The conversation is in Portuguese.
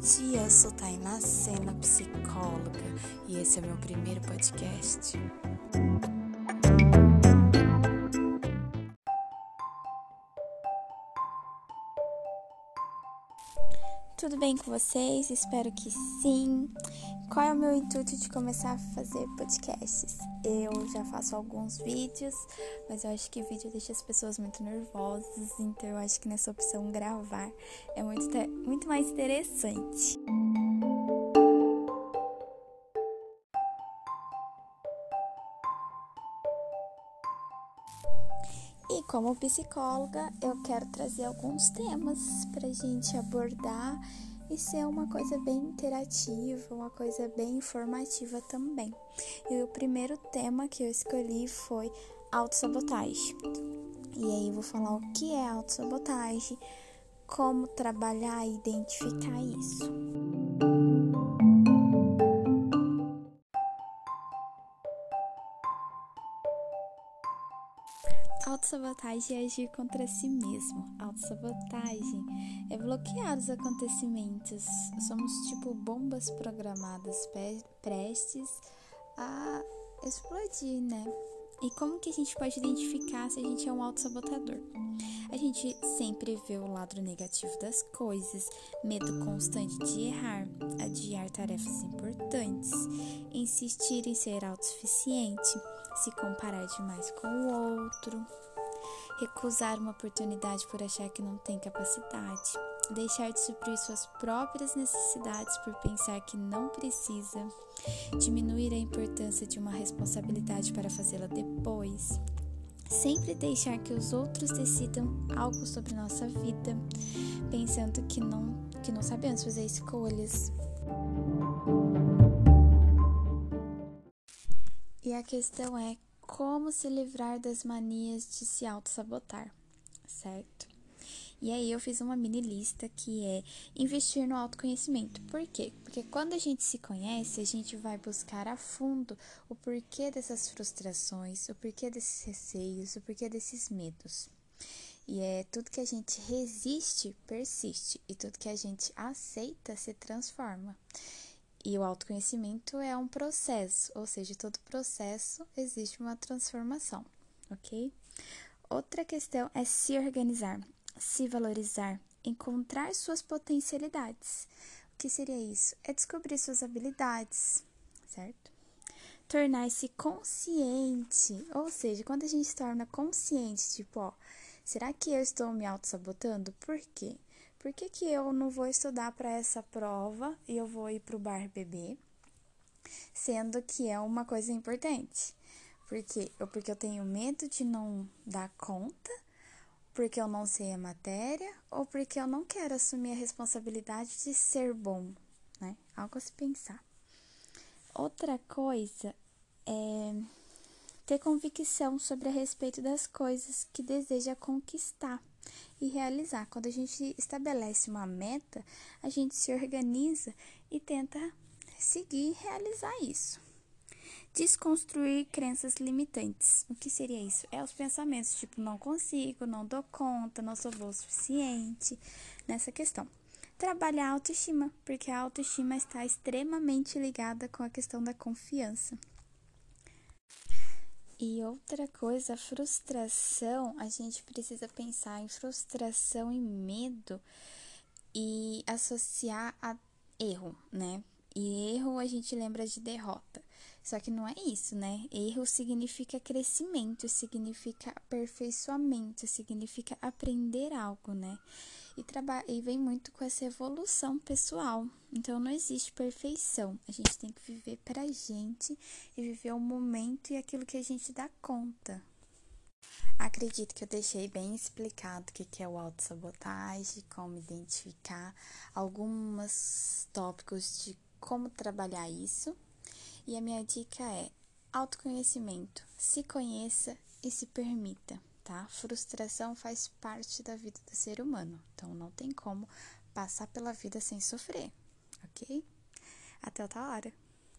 dia, eu sou Tainá Sena, psicóloga, e esse é o meu primeiro podcast. Tudo bem com vocês? Espero que sim. Qual é o meu intuito de começar a fazer podcasts? Eu já faço alguns vídeos, mas eu acho que vídeo deixa as pessoas muito nervosas, então eu acho que nessa opção gravar é muito, muito mais interessante. Como psicóloga, eu quero trazer alguns temas para gente abordar e ser uma coisa bem interativa, uma coisa bem informativa também. E o primeiro tema que eu escolhi foi autossabotagem. E aí eu vou falar o que é autossabotagem, como trabalhar e identificar isso. Autossabotagem é agir contra si mesmo. Autossabotagem é bloquear os acontecimentos. Somos tipo bombas programadas prestes a explodir, né? E como que a gente pode identificar se a gente é um autossabotador? A gente sempre vê o lado negativo das coisas, medo constante de errar, adiar tarefas importantes, insistir em ser autossuficiente, se comparar demais com o outro, recusar uma oportunidade por achar que não tem capacidade, deixar de suprir suas próprias necessidades por pensar que não precisa, diminuir a importância de uma responsabilidade para fazê-la depois, sempre deixar que os outros decidam algo sobre nossa vida, pensando que não que não sabemos fazer escolhas. E a questão é como se livrar das manias de se auto-sabotar, certo? E aí eu fiz uma mini lista que é investir no autoconhecimento. Por quê? Porque quando a gente se conhece, a gente vai buscar a fundo o porquê dessas frustrações, o porquê desses receios, o porquê desses medos. E é tudo que a gente resiste, persiste, e tudo que a gente aceita se transforma. E o autoconhecimento é um processo, ou seja, todo processo existe uma transformação, ok? Outra questão é se organizar, se valorizar, encontrar suas potencialidades. O que seria isso? É descobrir suas habilidades, certo? Tornar-se consciente, ou seja, quando a gente se torna consciente, tipo, ó, será que eu estou me auto-sabotando? Por quê? Por que, que eu não vou estudar para essa prova e eu vou ir para o bar beber, sendo que é uma coisa importante? Porque, ou porque eu tenho medo de não dar conta, porque eu não sei a matéria, ou porque eu não quero assumir a responsabilidade de ser bom, né? Algo a se pensar. Outra coisa é ter convicção sobre a respeito das coisas que deseja conquistar e realizar. Quando a gente estabelece uma meta, a gente se organiza e tenta seguir e realizar isso. Desconstruir crenças limitantes. O que seria isso? É os pensamentos tipo não consigo, não dou conta, não sou boa o suficiente nessa questão. Trabalhar a autoestima, porque a autoestima está extremamente ligada com a questão da confiança. E outra coisa, frustração, a gente precisa pensar em frustração e medo e associar a erro, né? E erro a gente lembra de derrota. Só que não é isso, né? Erro significa crescimento, significa aperfeiçoamento, significa aprender algo, né? E, e vem muito com essa evolução pessoal. Então não existe perfeição. A gente tem que viver pra gente e viver o momento e aquilo que a gente dá conta. Acredito que eu deixei bem explicado o que é o autossabotagem, como identificar, alguns tópicos de como trabalhar isso. E a minha dica é autoconhecimento. Se conheça e se permita tá? Frustração faz parte da vida do ser humano, então não tem como passar pela vida sem sofrer, ok? Até outra hora.